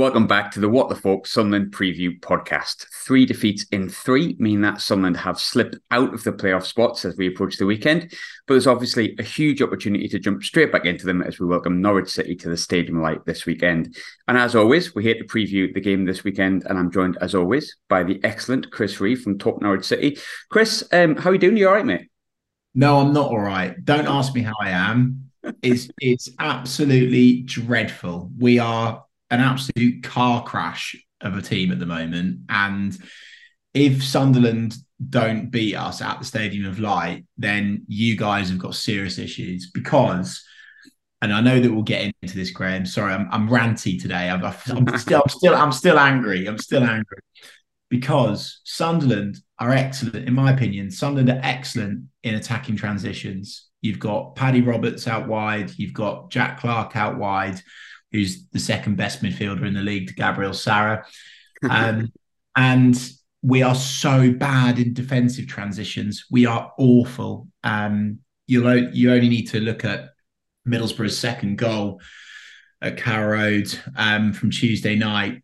welcome back to the What the Falk Sunderland Preview podcast. Three defeats in three mean that Sunderland have slipped out of the playoff spots as we approach the weekend, but there's obviously a huge opportunity to jump straight back into them as we welcome Norwich City to the Stadium Light this weekend. And as always, we're here to preview the game this weekend, and I'm joined as always by the excellent Chris Reeve from Talk Norwich City. Chris, um, how are you doing? You all right, mate? No, I'm not all right. Don't ask me how I am. It's it's absolutely dreadful. We are an absolute car crash of a team at the moment. And if Sunderland don't beat us at the Stadium of Light, then you guys have got serious issues because. And I know that we'll get into this, Graham. Sorry, I'm, I'm ranty today. I'm, I'm still, I'm still, I'm still angry. I'm still angry because Sunderland are excellent, in my opinion. Sunderland are excellent in attacking transitions. You've got Paddy Roberts out wide. You've got Jack Clarke out wide who's the second best midfielder in the league to Gabriel Sara. Um, and we are so bad in defensive transitions. We are awful. Um, you you only need to look at Middlesbrough's second goal at Carrow Road um, from Tuesday night.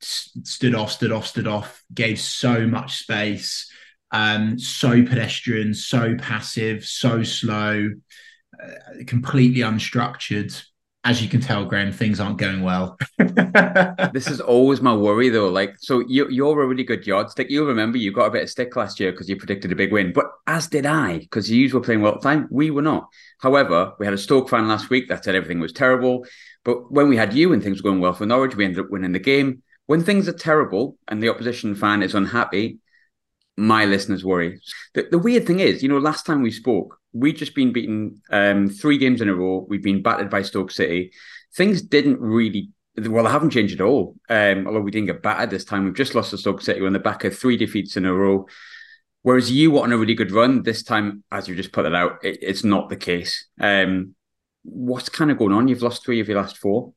stood off, stood off, stood off. Gave so much space. Um, so pedestrian, so passive, so slow, uh, completely unstructured as you can tell, Graham, things aren't going well. this is always my worry, though. Like, so you, you're a really good yardstick. You'll remember you got a bit of stick last year because you predicted a big win, but as did I, because you were playing well at the time. We were not. However, we had a Stoke fan last week that said everything was terrible. But when we had you and things were going well for Norwich, we ended up winning the game. When things are terrible and the opposition fan is unhappy, my listeners worry. The, the weird thing is, you know, last time we spoke, we'd just been beaten um, three games in a row. We've been battered by Stoke City. Things didn't really, well, they haven't changed at all. Um, although we didn't get battered this time. We've just lost to Stoke City on the back of three defeats in a row. Whereas you were on a really good run this time, as you just put it out, it, it's not the case. Um, what's kind of going on? You've lost three of your last four.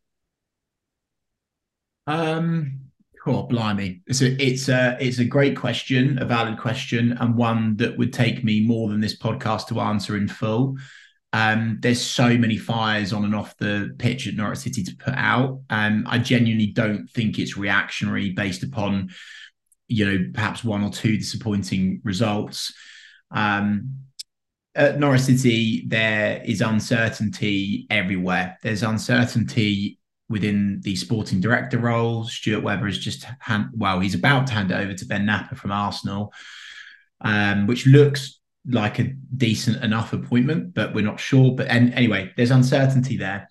Um, Oh, blimey! It's a it's a it's a great question, a valid question, and one that would take me more than this podcast to answer in full. Um, there's so many fires on and off the pitch at Norwich City to put out. Um, I genuinely don't think it's reactionary based upon, you know, perhaps one or two disappointing results. Um, at Norwich City, there is uncertainty everywhere. There's uncertainty within the sporting director role. Stuart Webber is just hand, well, he's about to hand it over to Ben Knapper from Arsenal, um, which looks like a decent enough appointment, but we're not sure. But and anyway, there's uncertainty there.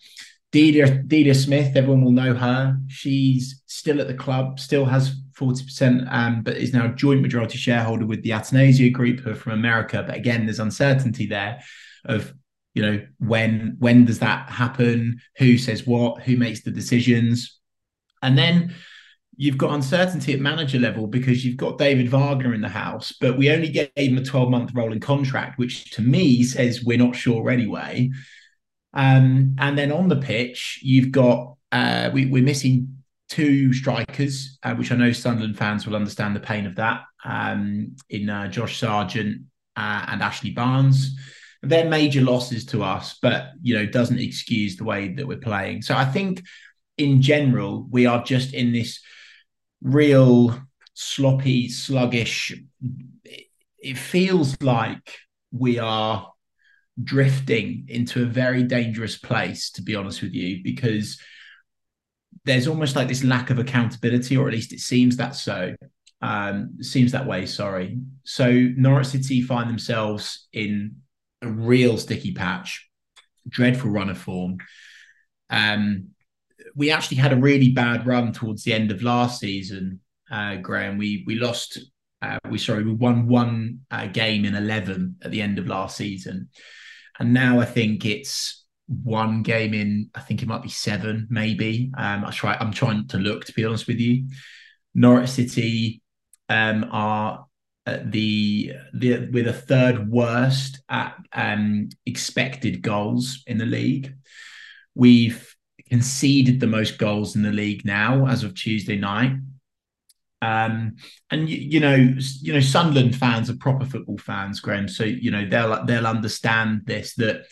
Delia, Delia Smith, everyone will know her. She's still at the club, still has 40%, um, but is now a joint majority shareholder with the Attanasio Group, who are from America. But again, there's uncertainty there of you know when when does that happen? Who says what? Who makes the decisions? And then you've got uncertainty at manager level because you've got David Wagner in the house but we only gave him a 12 month rolling contract which to me says we're not sure anyway. Um, and then on the pitch you've got uh, we, we're missing two strikers uh, which I know Sunderland fans will understand the pain of that um, in uh, Josh Sargent uh, and Ashley Barnes they're major losses to us, but you know, doesn't excuse the way that we're playing. So I think in general, we are just in this real sloppy, sluggish. It feels like we are drifting into a very dangerous place, to be honest with you, because there's almost like this lack of accountability, or at least it seems that so. Um, seems that way, sorry. So Norwich City find themselves in a real sticky patch, dreadful run of form. Um, we actually had a really bad run towards the end of last season, uh, Graham. We we lost. Uh, we sorry, we won one uh, game in eleven at the end of last season, and now I think it's one game in. I think it might be seven, maybe. Um, I try. I'm trying to look to be honest with you. Norwich City um, are the the with a third worst at um, expected goals in the league. We've conceded the most goals in the league now as of Tuesday night. Um, and you, you, know, you know, Sunderland fans are proper football fans, Graham. So you know they'll they'll understand this that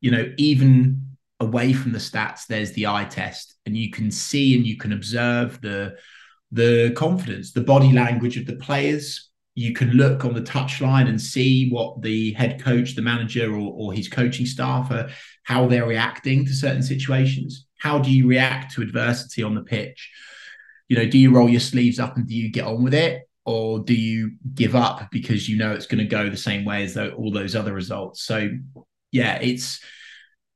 you know even away from the stats, there's the eye test, and you can see and you can observe the the confidence, the body language of the players. You can look on the touchline and see what the head coach, the manager, or, or his coaching staff are, how they're reacting to certain situations. How do you react to adversity on the pitch? You know, do you roll your sleeves up and do you get on with it? Or do you give up because you know it's going to go the same way as all those other results? So, yeah, it's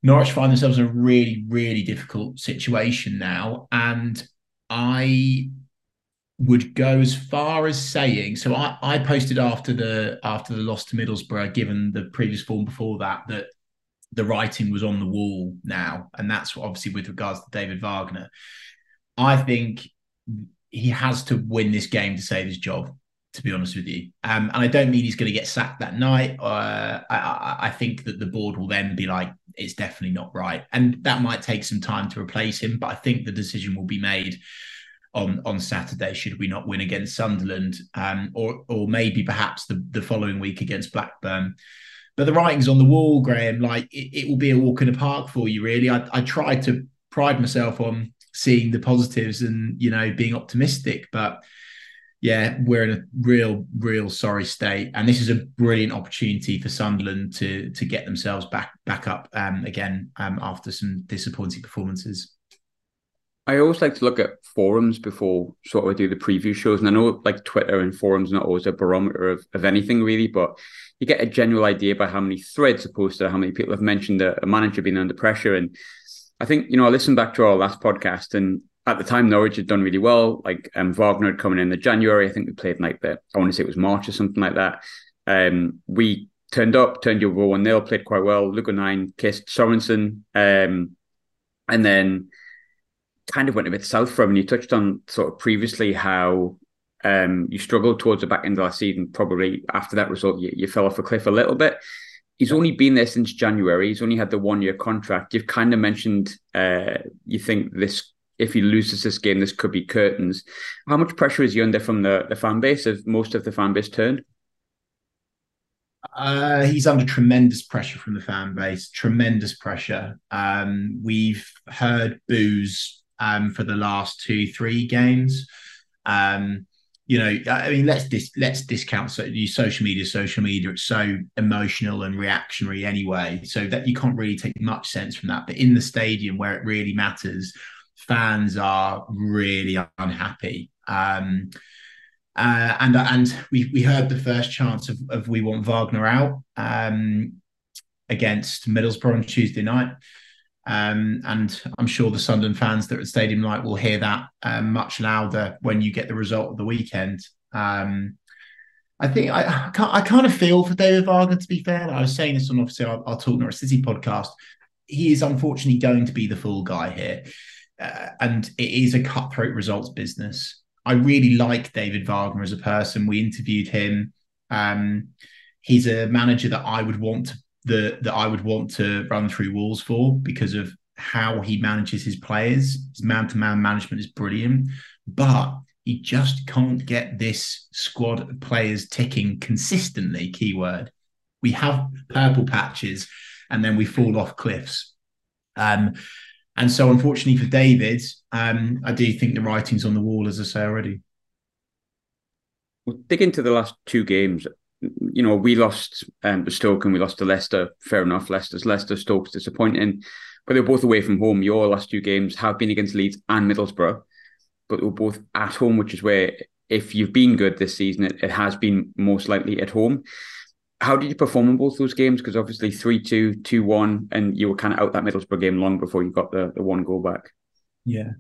Norwich find themselves in a really, really difficult situation now. And I would go as far as saying so I, I posted after the after the loss to Middlesbrough, given the previous form before that, that the writing was on the wall now. And that's obviously with regards to David Wagner. I think he has to win this game to save his job to be honest with you. Um, and I don't mean he's going to get sacked that night. Uh, I, I, think that the board will then be like, it's definitely not right. And that might take some time to replace him, but I think the decision will be made on on Saturday should we not win against Sunderland, um, or or maybe perhaps the, the following week against Blackburn. But the writing's on the wall, Graham. Like it, it will be a walk in the park for you, really. I, I try to pride myself on seeing the positives and you know being optimistic, but yeah, we're in a real, real sorry state, and this is a brilliant opportunity for Sunderland to to get themselves back back up um, again um, after some disappointing performances. I always like to look at forums before sort of do the preview shows, and I know like Twitter and forums not always a barometer of, of anything really, but you get a general idea by how many threads are posted, how many people have mentioned a, a manager being under pressure, and I think you know I listened back to our last podcast, and at the time Norwich had done really well. Like um, Wagner had come in the January. I think we played like the I want to say it was March or something like that. Um, we turned up, turned over one nil, played quite well. Luke O'Nien kissed Sorensen, um, and then kind of went a bit south from. And you touched on sort of previously how um, you struggled towards the back end of last season. Probably after that result, you, you fell off a cliff a little bit. He's only been there since January. He's only had the one year contract. You've kind of mentioned uh, you think this if he loses this game, this could be curtains. How much pressure is he under from the, the fan base? Of most of the fan base turned? Uh, he's under tremendous pressure from the fan base, tremendous pressure. Um, we've heard boos um, for the last two, three games. Um, you know, I mean, let's dis- let's discount so, social media. Social media, it's so emotional and reactionary anyway, so that you can't really take much sense from that. But in the stadium, where it really matters, fans are really unhappy. Um, uh, and and we we heard the first chance of, of we want Wagner out um, against Middlesbrough on Tuesday night. Um, and I'm sure the Sunderland fans that are at Stadium Light will hear that um, much louder when you get the result of the weekend. Um, I think I, I, kind of feel for David Wagner. To be fair, I was saying this on obviously our, our Talk Norwich City podcast. He is unfortunately going to be the full guy here uh, and it is a cutthroat results business. I really like David Wagner as a person. We interviewed him. Um, he's a manager that I would want to the that I would want to run through walls for because of how he manages his players. His man-to-man management is brilliant, but he just can't get this squad of players ticking consistently. Keyword. We have purple patches, and then we fall off cliffs. Um, and so, unfortunately for David, um, I do think the writing's on the wall, as I say already. We'll dig into the last two games. You know, we lost um, to Stoke and we lost to Leicester. Fair enough. Leicester's Leicester, Stoke's disappointing, but they're both away from home. Your last two games have been against Leeds and Middlesbrough, but they were both at home, which is where if you've been good this season, it, it has been most likely at home how did you perform in both those games? Because obviously 3 2, 2 1, and you were kind of out that Middlesbrough game long before you got the, the one goal back. Yeah.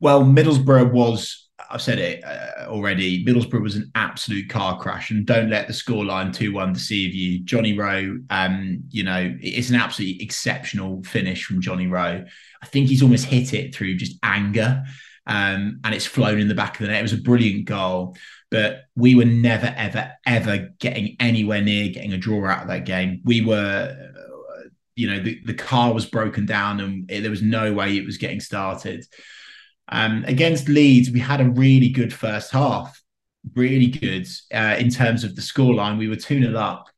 Well, Middlesbrough was, I've said it uh, already, Middlesbrough was an absolute car crash. And don't let the scoreline 2 1 deceive you. Johnny Rowe, um, you know, it's an absolutely exceptional finish from Johnny Rowe. I think he's almost hit it through just anger. Um, and it's flown in the back of the net. It was a brilliant goal but we were never, ever, ever getting anywhere near getting a draw out of that game. We were, you know, the, the car was broken down and it, there was no way it was getting started. Um, against Leeds, we had a really good first half, really good uh, in terms of the scoreline. We were 2 0 up.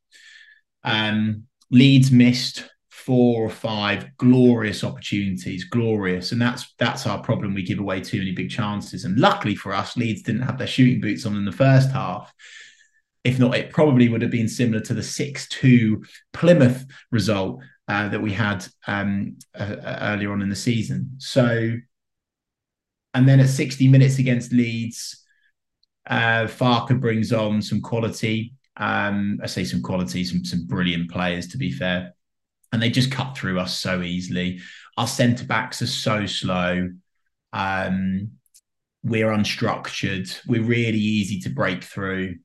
Um, Leeds missed four or five glorious opportunities, glorious, and that's that's our problem. We give away too many big chances, and luckily for us, Leeds didn't have their shooting boots on in the first half. If not, it probably would have been similar to the six-two Plymouth result uh, that we had um, uh, earlier on in the season. So, and then at 60 minutes against Leeds, uh, Farke brings on some quality. Um, I say some quality, some some brilliant players to be fair, and they just cut through us so easily. Our centre backs are so slow. Um, we're unstructured. We're really easy to break through,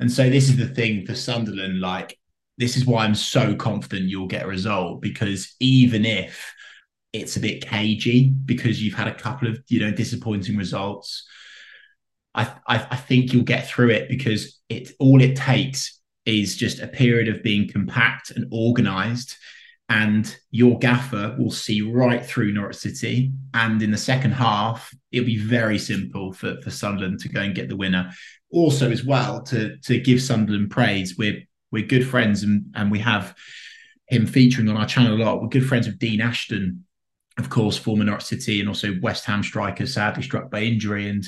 and so this is the thing for Sunderland. Like this is why I'm so confident you'll get a result because even if it's a bit cagey because you've had a couple of you know disappointing results I, I, I think you'll get through it because it all it takes is just a period of being compact and organized and your gaffer will see right through Norwich City. And in the second half, it'll be very simple for, for Sunderland to go and get the winner. Also, as well, to to give Sunderland praise, we're we're good friends and, and we have him featuring on our channel a lot. We're good friends with Dean Ashton, of course, former Norwich City and also West Ham striker, sadly struck by injury. And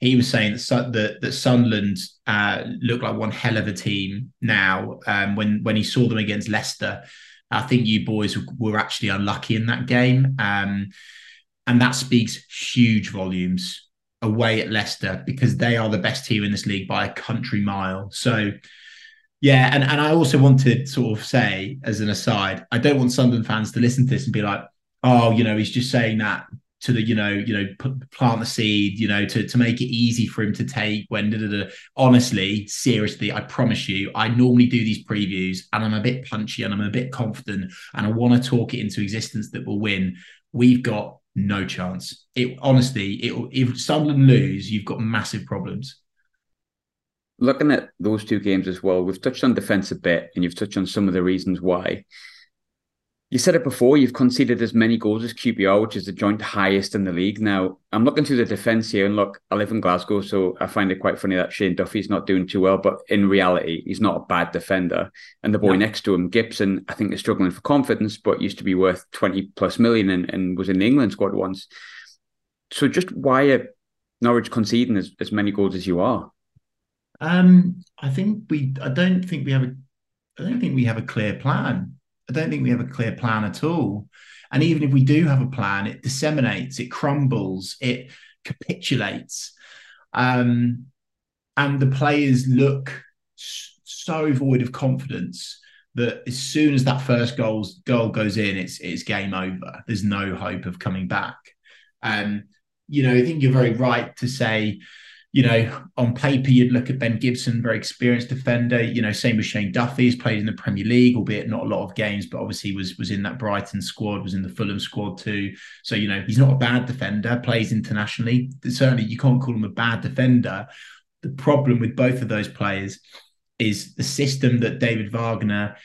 he was saying that that, that Sunderland uh, look like one hell of a team now. Um, when when he saw them against Leicester, I think you boys were, actually unlucky in that game, um, and that speaks huge volumes away at Leicester because they are the best team in this league by a country mile. So. Yeah, and, and I also want to sort of say, as an aside, I don't want Sunderland fans to listen to this and be like, oh, you know, he's just saying that to the you know you know put, plant the seed you know to to make it easy for him to take when da, da, da. honestly seriously i promise you i normally do these previews and i'm a bit punchy and i'm a bit confident and i want to talk it into existence that we'll win. We've got no chance. It honestly it if sunderland lose you've got massive problems. Looking at those two games as well we've touched on defense a bit and you've touched on some of the reasons why you said it before, you've conceded as many goals as QPR, which is the joint highest in the league. Now, I'm looking through the defence here, and look, I live in Glasgow, so I find it quite funny that Shane Duffy's not doing too well, but in reality, he's not a bad defender. And the boy no. next to him, Gibson, I think is struggling for confidence, but used to be worth 20 plus million and, and was in the England squad once. So just why are Norwich conceding as, as many goals as you are? Um, I think we I don't think we have a I don't think we have a clear plan. I don't think we have a clear plan at all. And even if we do have a plan, it disseminates, it crumbles, it capitulates. Um, and the players look so void of confidence that as soon as that first goals, goal goes in, it's it's game over. There's no hope of coming back. Um, you know, I think you're very right to say you know, on paper, you'd look at Ben Gibson, very experienced defender. You know, same with Shane Duffy. He's played in the Premier League, albeit not a lot of games, but obviously was was in that Brighton squad, was in the Fulham squad too. So you know, he's not a bad defender. Plays internationally. Certainly, you can't call him a bad defender. The problem with both of those players is the system that David Wagner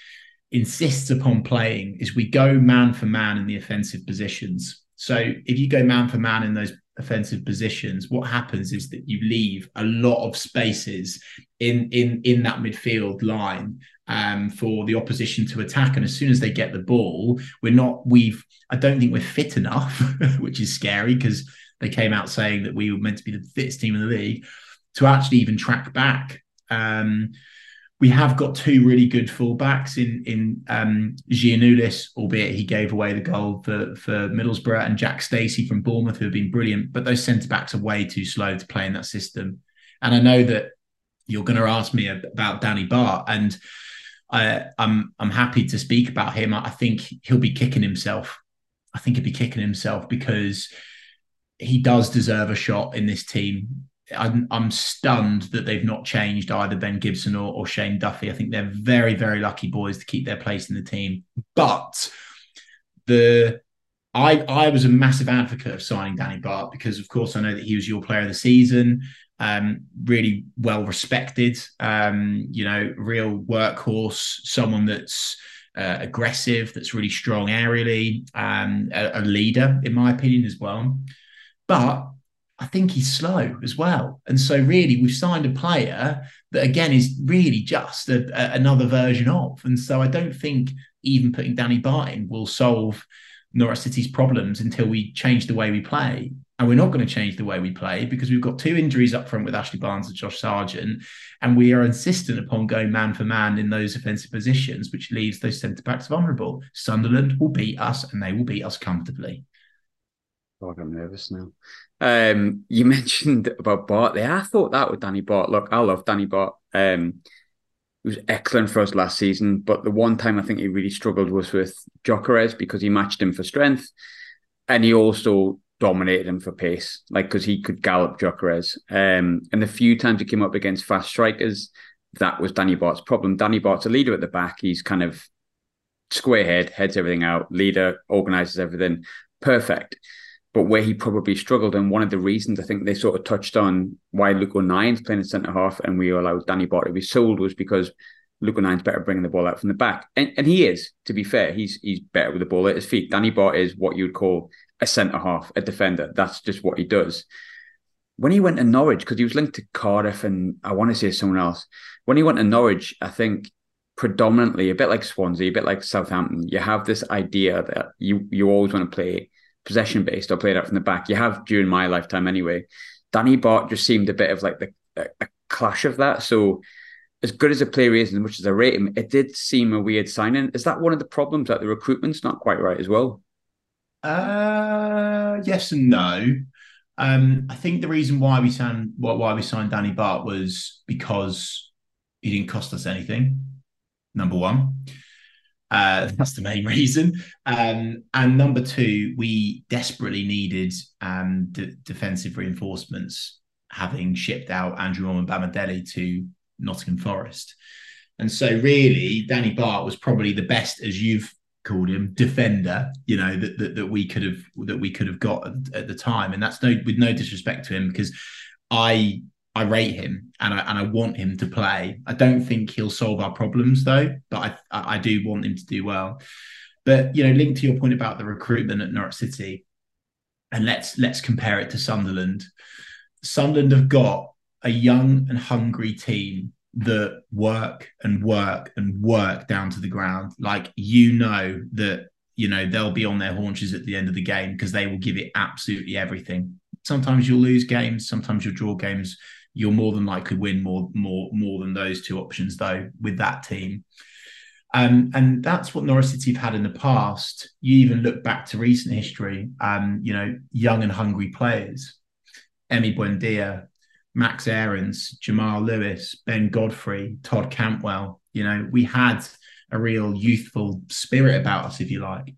insists upon playing. Is we go man for man in the offensive positions. So if you go man for man in those offensive positions, what happens is that you leave a lot of spaces in in in that midfield line um, for the opposition to attack. And as soon as they get the ball, we're not we've I don't think we're fit enough, which is scary because they came out saying that we were meant to be the fittest team in the league to actually even track back. Um, we have got two really good fullbacks in in um, Giannoulis, albeit he gave away the goal for for Middlesbrough, and Jack Stacey from Bournemouth, who have been brilliant. But those centre backs are way too slow to play in that system. And I know that you're going to ask me about Danny Batth, and I, I'm I'm happy to speak about him. I think he'll be kicking himself. I think he'll be kicking himself because he does deserve a shot in this team. I'm, I'm, stunned that they've not changed either Ben Gibson or, or, Shane Duffy. I think they're very, very lucky boys to keep their place in the team. But the I I was a massive advocate of signing Danny Batth because, of course, I know that he was your player of the season. Um, really well respected. Um, you know, real workhorse, someone that's uh, aggressive, that's really strong aerially, um, a, a leader, in my opinion, as well. But I think he's slow as well. And so, really, we've signed a player that, again, is really just a, a, another version of. And so, I don't think even putting Danny Batth in will solve Norwich City's problems until we change the way we play. And we're not going to change the way we play because we've got two injuries up front with Ashley Barnes and Josh Sargent. And we are insistent upon going man for man in those offensive positions, which leaves those centre backs vulnerable. Sunderland will beat us and they will beat us comfortably. God, I'm nervous now. Um, you mentioned about Bartley. I thought that with Danny Batth. Look, I love Danny Batth. Um, he was excellent for us last season, but the one time I think he really struggled was with Gyökeres because he matched him for strength, and he also dominated him for pace, like because he could gallop Gyökeres. Um, and the few times he came up against fast strikers, that was Danny Batth's problem. Danny Batth's a leader at the back. He's kind of square head, heads everything out, leader, organizes everything, perfect but where he probably struggled. And one of the reasons I think they sort of touched on why Luke O'Nien's playing at centre half and we allowed Danny Batth to be sold was because Luke O'Nien's better bringing the ball out from the back. And, and he is, to be fair, he's he's better with the ball at his feet. Danny Batth is what you'd call a centre half, a defender. That's just what he does. When he went to Norwich, because he was linked to Cardiff and I want to say someone else. When he went to Norwich, I think predominantly a bit like Swansea, a bit like Southampton, you have this idea that you you always want to play possession based or played out from the back. You have during my lifetime anyway. Danny Batth just seemed a bit of like the a, a clash of that. So as good as a player is, and much as I rate him, it did seem a weird signing. Is that one of the problems that the recruitment's not quite right as well? Uh, yes and no. Um, I think the reason why we signed why we signed Danny Batth was because he didn't cost us anything. Number one. Uh, that's the main reason. Um, and number two, we desperately needed um, d- defensive reinforcements, having shipped out Andrew Omobamidele to Nottingham Forest. And so, really, Danny Batth was probably the best, as you've called him, defender. You know that that, that we could have that we could have got at, at the time. And that's no with no disrespect to him because I I rate him and I and I want him to play. I don't think he'll solve our problems though, but I I do want him to do well. But you know, linked to your point about the recruitment at Norwich City, and let's let's compare it to Sunderland. Sunderland have got a young and hungry team that work and work and work down to the ground. Like you know that you know they'll be on their haunches at the end of the game because they will give it absolutely everything. Sometimes you'll lose games, sometimes you'll draw games you'll more than likely win more more more than those two options though with that team. Um, and that's what Norwich City have had in the past. You even look back to recent history, um, you know, young and hungry players. Emi Buendia, Max Aarons, Jamal Lewis, Ben Godfrey, Todd Cantwell. You know, we had a real youthful spirit about us, if you like.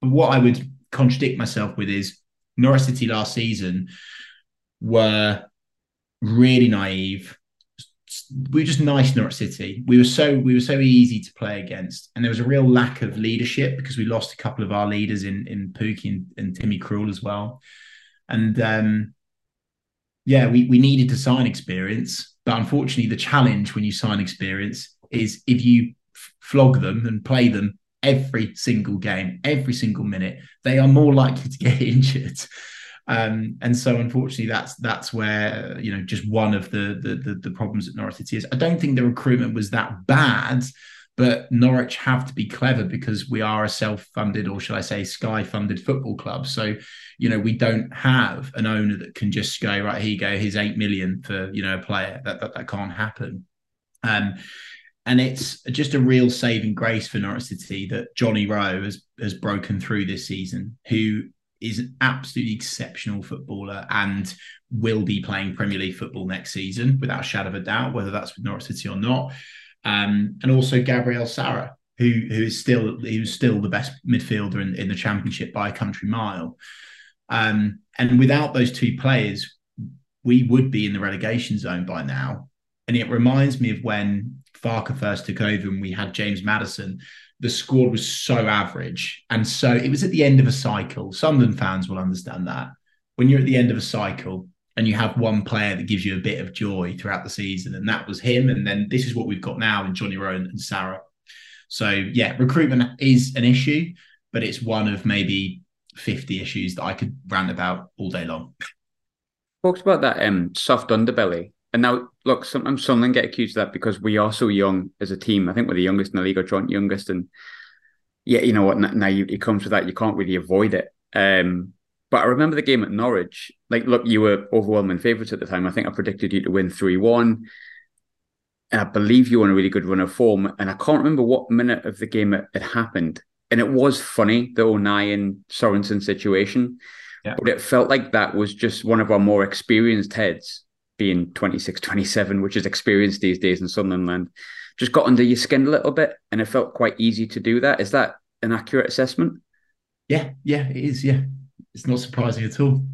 But what I would contradict myself with is Norwich City last season were really naive. We were just nice Norwich City. We were so we were so easy to play against, and there was a real lack of leadership because we lost a couple of our leaders in in Pukki and, and Timmy Krul as well. And um, yeah, we we needed to sign experience, but unfortunately, the challenge when you sign experience is if you flog them and play them every single game, every single minute, they are more likely to get injured. Um, and so, unfortunately, that's that's where you know just one of the, the the, the problems at Norwich City is. I don't think the recruitment was that bad, but Norwich have to be clever because we are a self-funded, or shall I say, Sky-funded football club. So, you know, we don't have an owner that can just go right here. You go, here's eight million for you know a player. That that, that can't happen. Um, and it's just a real saving grace for Norwich City that Johnny Rowe has has broken through this season. Who is an absolutely exceptional footballer and will be playing Premier League football next season without a shadow of a doubt, whether that's with Norwich City or not. Um, and also Gabriel Sara, who who is still who's still the best midfielder in, in the championship by a country mile. Um, and without those two players, we would be in the relegation zone by now. And it reminds me of when Farke first took over and we had James Maddison the squad was so average. And so it was at the end of a cycle. Sunderland fans will understand that. When you're at the end of a cycle and you have one player that gives you a bit of joy throughout the season, and that was him. And then this is what we've got now in Johnny Rowe and Sara. So yeah, recruitment is an issue, but it's one of maybe 50 issues that I could rant about all day long. Talks about that um, soft underbelly and now, look, sometimes Sunderland get accused of that because we are so young as a team. I think we're the youngest in the league or joint youngest. And Yeah, you know what? Now you, it comes with that. You can't really avoid it. Um, but I remember the game at Norwich. Like, look, you were overwhelming favourites at the time. I think I predicted you to win 3 1. And I believe you were on a really good run of form. And I can't remember what minute of the game it, it happened. And it was funny, the O'Nien and Sorensen situation. Yeah. But it felt like that was just one of our more experienced heads, being 26, 27, which is experienced these days in Sunderland just got under your skin a little bit, and it felt quite easy to do that. Is that an accurate assessment? Yeah, yeah, it is. Yeah, it's not surprising at all.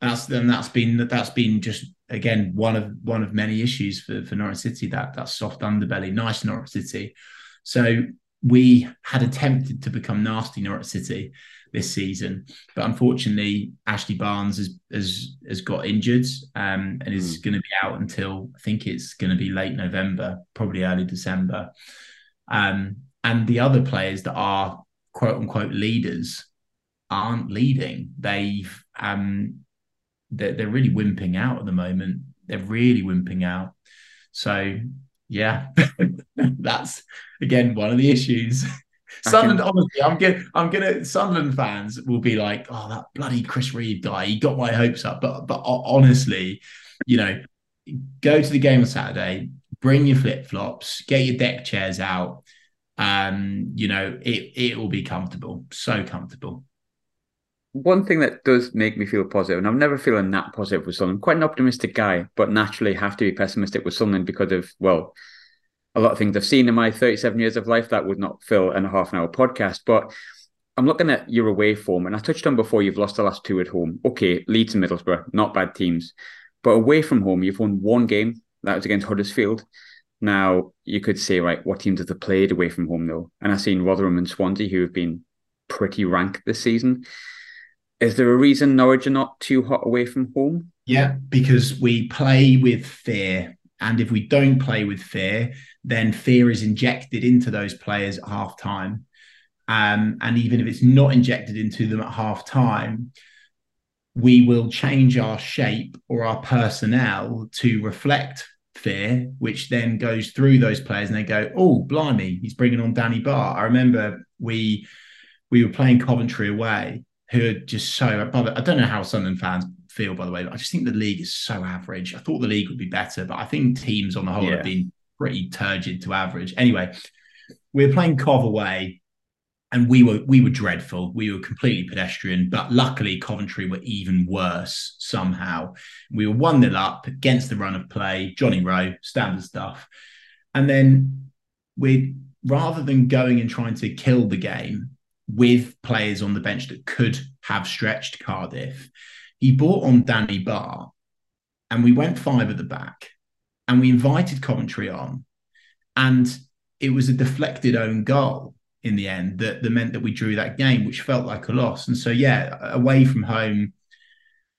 That's and that's been that's been just again one of one of many issues for for Norwich City that that soft underbelly. Nice Norwich City. So we had attempted to become nasty Norwich City this season. But unfortunately, Ashley Barnes has has, has got injured um, and is mm. going to be out until I think it's going to be late November, probably early December. Um, and the other players that are quote unquote leaders aren't leading. They've um, they're, they're really wimping out at the moment. They're really wimping out. So yeah, that's again one of the issues. Sunderland, can... honestly, I'm gonna, I'm gonna. Sunderland fans will be like, "Oh, that bloody Chris Reeve guy, he got my hopes up." But, but honestly, you know, go to the game on Saturday, bring your flip flops, get your deck chairs out. Um, you know, it it will be comfortable, so comfortable. One thing that does make me feel positive, and I'm never feeling that positive with Sunderland. Quite an optimistic guy, but naturally have to be pessimistic with Sunderland because of well, a lot of things I've seen in my 37 years of life that would not fill in a half an hour podcast. But I'm looking at your away form, and I touched on before you've lost the last two at home. Okay, Leeds and Middlesbrough, not bad teams. But away from home, you've won one game. That was against Huddersfield. Now, you could say, right, what teams have they played away from home, though? And I've seen Rotherham and Swansea, who have been pretty rank this season. Is there a reason Norwich are not too hot away from home? Yeah, because we play with fear. And if we don't play with fear, then fear is injected into those players at half time. Um, and even if it's not injected into them at half time, we will change our shape or our personnel to reflect fear, which then goes through those players and they go, oh, blimey, he's bringing on Danny Batth. I remember we we were playing Coventry away, who are just so, I don't know how Sunderland fans feel, by the way, I just think the league is so average. I thought the league would be better, but I think teams on the whole yeah. have been pretty turgid to average. Anyway, we were playing Cov away, and we were we were dreadful. We were completely pedestrian, but luckily Coventry were even worse somehow. We were one nil up against the run of play. Johnny Rowe, standard stuff, and then we rather than going and trying to kill the game with players on the bench that could have stretched Cardiff, he brought on Danny Batth, and we went five at the back and we invited Coventry on, and it was a deflected own goal in the end that, that meant that we drew that game, which felt like a loss. And so, yeah, away from home,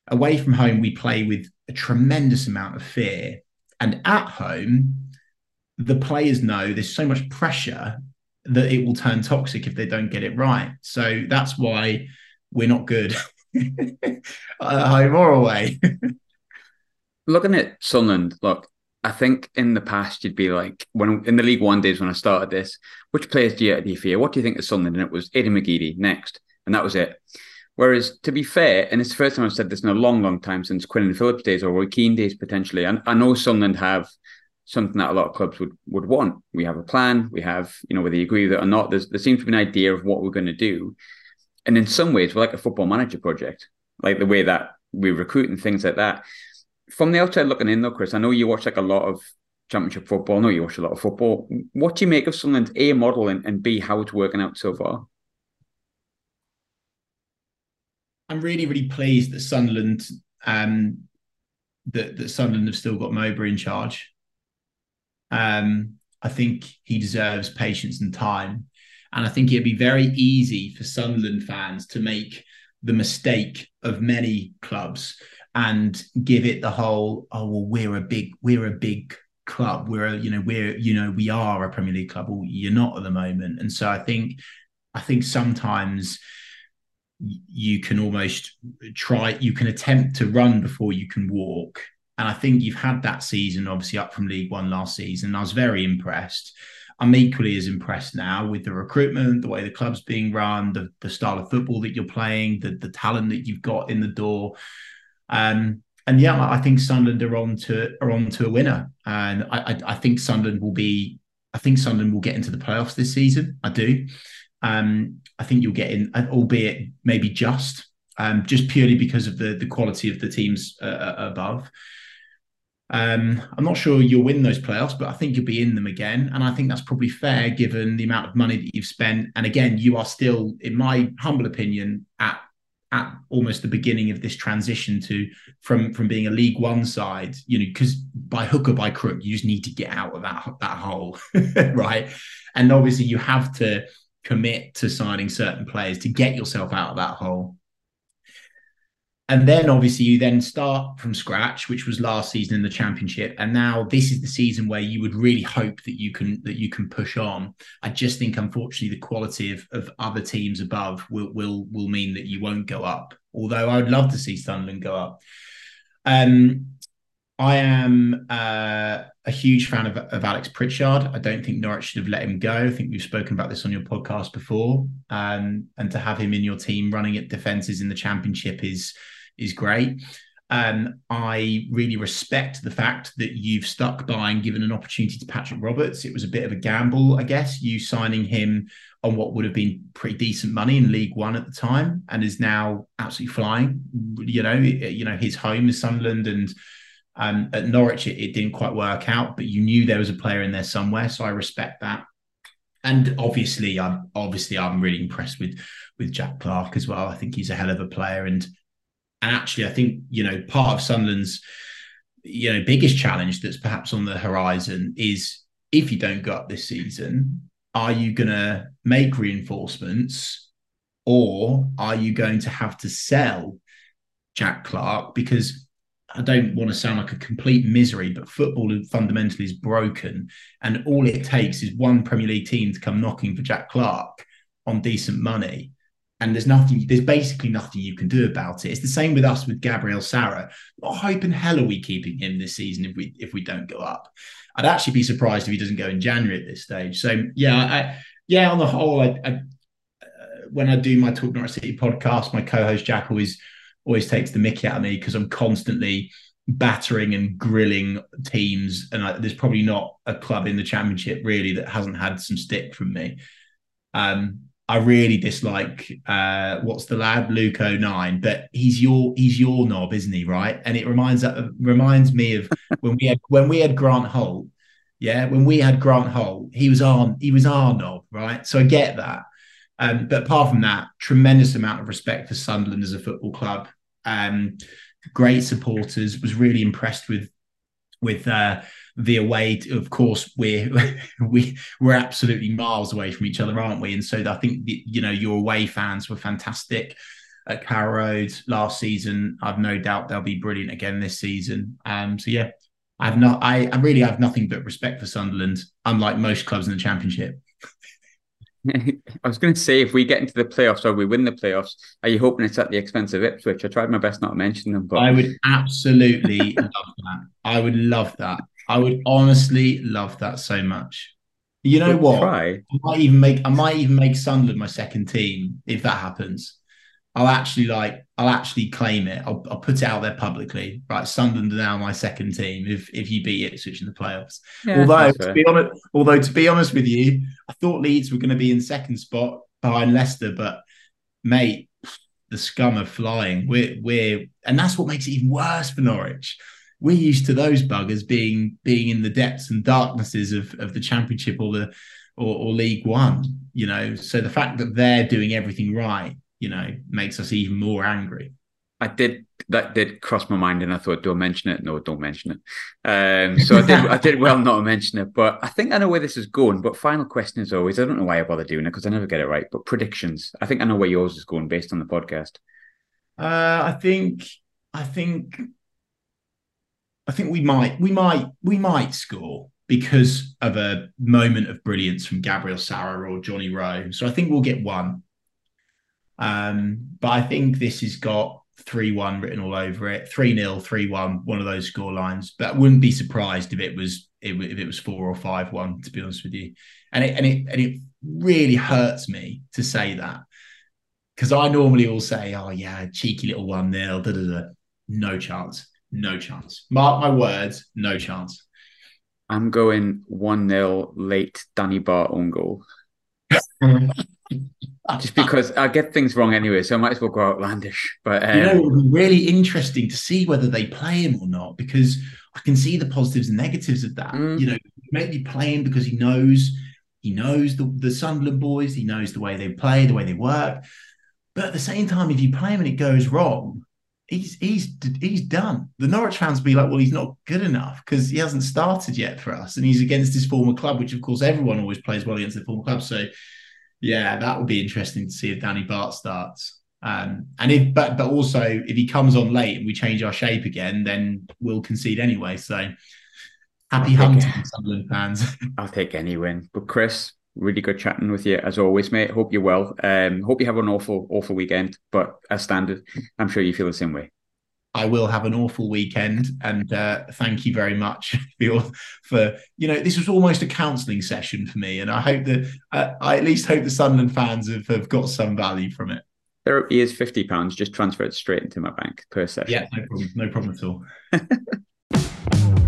away from home, we play with a tremendous amount of fear, and at home, the players know there's so much pressure that it will turn toxic if they don't get it right. So that's why we're not good Uh, home or away. Looking at Sunderland, look, I think in the past you'd be like when in the League One days when I started this, which players do you, do you fear? What do you think of Sunderland? And it was Eddie McGeady next, and that was it. Whereas to be fair, and it's the first time I've said this in a long, long time since Quinn and Phillips days or Roy Keane days potentially. And I know Sunderland have something that a lot of clubs would would want. We have a plan. We have, you know, whether you agree with it or not, there seems to be an idea of what we're going to do. And in some ways, we're like a football manager project, like the way that we recruit and things like that from the outside looking in, though, Chris, I know you watch like a lot of championship football. I know you watch a lot of football. What do you make of Sunderland's A model and, and B how it's working out so far? I'm really, really pleased that Sunderland, um, that that Sunderland have still got Mowbray in charge. Um, I think he deserves patience and time, and I think it'd be very easy for Sunderland fans to make the mistake of many clubs and give it the whole oh well we're a big we're a big club. We're a, you know we're you know we are a Premier League club. Well you're not at the moment. And so I think I think sometimes you can almost try you can attempt to run before you can walk. And I think you've had that season obviously up from League One last season. I was very impressed I'm equally as impressed now with the recruitment, the way the club's being run, the, the style of football that you're playing, the, the talent that you've got in the door. Um, and yeah, I think Sunderland are on to are on to a winner, and I, I, I think Sunderland will be. I think Sunderland will get into the playoffs this season. I do. Um, I think you'll get in, albeit maybe just, um, just purely because of the the quality of the teams uh, uh above. Um, I'm not sure you'll win those playoffs, but I think you'll be in them again. And I think that's probably fair given the amount of money that you've spent. And again, you are still, in my humble opinion, at at almost the beginning of this transition to from from being a League One side, you know, because by hook or by crook, you just need to get out of that that hole, right? And obviously, you have to commit to signing certain players to get yourself out of that hole and then obviously you then start from scratch which was last season in the championship. And now this is the season where you would really hope that you can that you can push on. I just think unfortunately the quality of, of other teams above will will will mean that you won't go up. Although i would love to see sunderland go up. Um i am uh, a huge fan of, of alex pritchard i don't think norwich should have let him go i think we've spoken about this on your podcast before um, and to have him in your team running at defenses in the championship is is great. Um, I really respect the fact that you've stuck by and given an opportunity to Patrick Roberts. It was a bit of a gamble, I guess, you signing him on what would have been pretty decent money in League One at the time, and is now absolutely flying. You know, you know his home is Sunderland, and um, at Norwich it, it didn't quite work out, but you knew there was a player in there somewhere, so I respect that. And obviously, I'm obviously I'm really impressed with with Jack Clarke as well. I think he's a hell of a player, and and actually, I think you know part of Sunderland's you know biggest challenge that's perhaps on the horizon is if you don't go up this season, are you going to make reinforcements, or are you going to have to sell Jack Clarke because I don't want to sound like a complete misery, but football fundamentally is broken. And all it takes is one Premier League team to come knocking for Jack Clarke on decent money. And there's nothing there's basically nothing you can do about it. It's the same with us with gabriel sara. What hope in hell are we keeping him this season if we if we don't go up. I'd actually be surprised if he doesn't go in january at this stage. So yeah I, yeah on the whole I, I uh, when i do my talk norwich city podcast my co-host jack always always takes the mickey out of me because i'm constantly battering and grilling teams and I, there's probably not a club in the championship really that hasn't had some stick from me um I really dislike uh, what's the lad Luke O'Nien, but he's your he's your knob, isn't he? Right, and it reminds uh, reminds me of when we had when we had Grant Holt. Yeah, when we had Grant Holt, he was on he was our knob, right? So I get that. Um, but apart from that, tremendous amount of respect for Sunderland as a football club. Um, great supporters. Was really impressed with with uh, the away. Of course, we're we we're absolutely miles away from each other, aren't we? And so I think the, you know your away fans were fantastic at Carrow Road last season. I've no doubt they'll be brilliant again this season. Um, so yeah, I've not. I, I really have nothing but respect for Sunderland, unlike most clubs in the Championship. I was going to say, if we get into the playoffs or we win the playoffs, are you hoping it's at the expense of Ipswich? I tried my best not to mention them, but I would absolutely love that. I would love that. I would honestly love that so much. You know what? Try. I might even make I might even make Sunderland my second team if that happens. I'll actually like I'll actually claim it. I'll, I'll put it out there publicly. Right, Sunderland are now my second team. If if you beat Ipswich in the playoffs, yeah, although to be honest, although to be honest with you, I thought Leeds were going to be in second spot behind Leicester, but mate, the scum are flying. We're we're and that's what makes it even worse for Norwich we're used to those buggers being being in the depths and darknesses of, of the championship or the or, or League One, you know. So the fact that they're doing everything right, you know, makes us even more angry. I did that did cross my mind, and I thought, don't mention it. No, don't mention it. Um, so I did. I did well not to mention it, but I think I know where this is going. But final question is always: I don't know why I bother doing it because I never get it right. But predictions. I think I know where yours is going based on the podcast. Uh, I think. I think I think we might, we might, we might score because of a moment of brilliance from Gabriel Sara or Johnny Rowe. So I think we'll get one. Um, but I think this has got 3 1 written all over it, 3 0, 3 1, one of those score lines. But I wouldn't be surprised if it was if it was 4 or 5 1, to be honest with you. And it, and it, and it really hurts me to say that because I normally will say, oh, yeah, cheeky little 1 0, no chance, no chance. Mark my words, no chance. I'm going 1 0 late Danny Batth own goal. Just because I get things wrong anyway, so I might as well go outlandish. But um, you know, it would be really interesting to see whether they play him or not, because I can see the positives and negatives of that. Mm. You know, maybe play him because he knows he knows the, the Sunderland boys, he knows the way they play, the way they work. But at the same time, if you play him and it goes wrong, he's he's he's done. The Norwich fans will be like, well, he's not good enough because he hasn't started yet for us, and he's against his former club, which of course everyone always plays well against their former club. So yeah, that would be interesting to see if Danny Batth starts. Um, and if but but also if he comes on late and we change our shape again, then we'll concede anyway. So happy hunting, Sunderland fans. I'll take any win. But Chris, really good chatting with you as always, mate. Hope you're well. Um, hope you have an awful, awful weekend. But as standard, I'm sure you feel the same way. I will have an awful weekend, and uh, thank you very much for, your, for you know this was almost a counselling session for me, and I hope that uh, I at least hope the Sunderland fans have, have got some value from it. There is fifty pounds. Just transfer it straight into my bank per session. Yeah, no problem. No problem at all.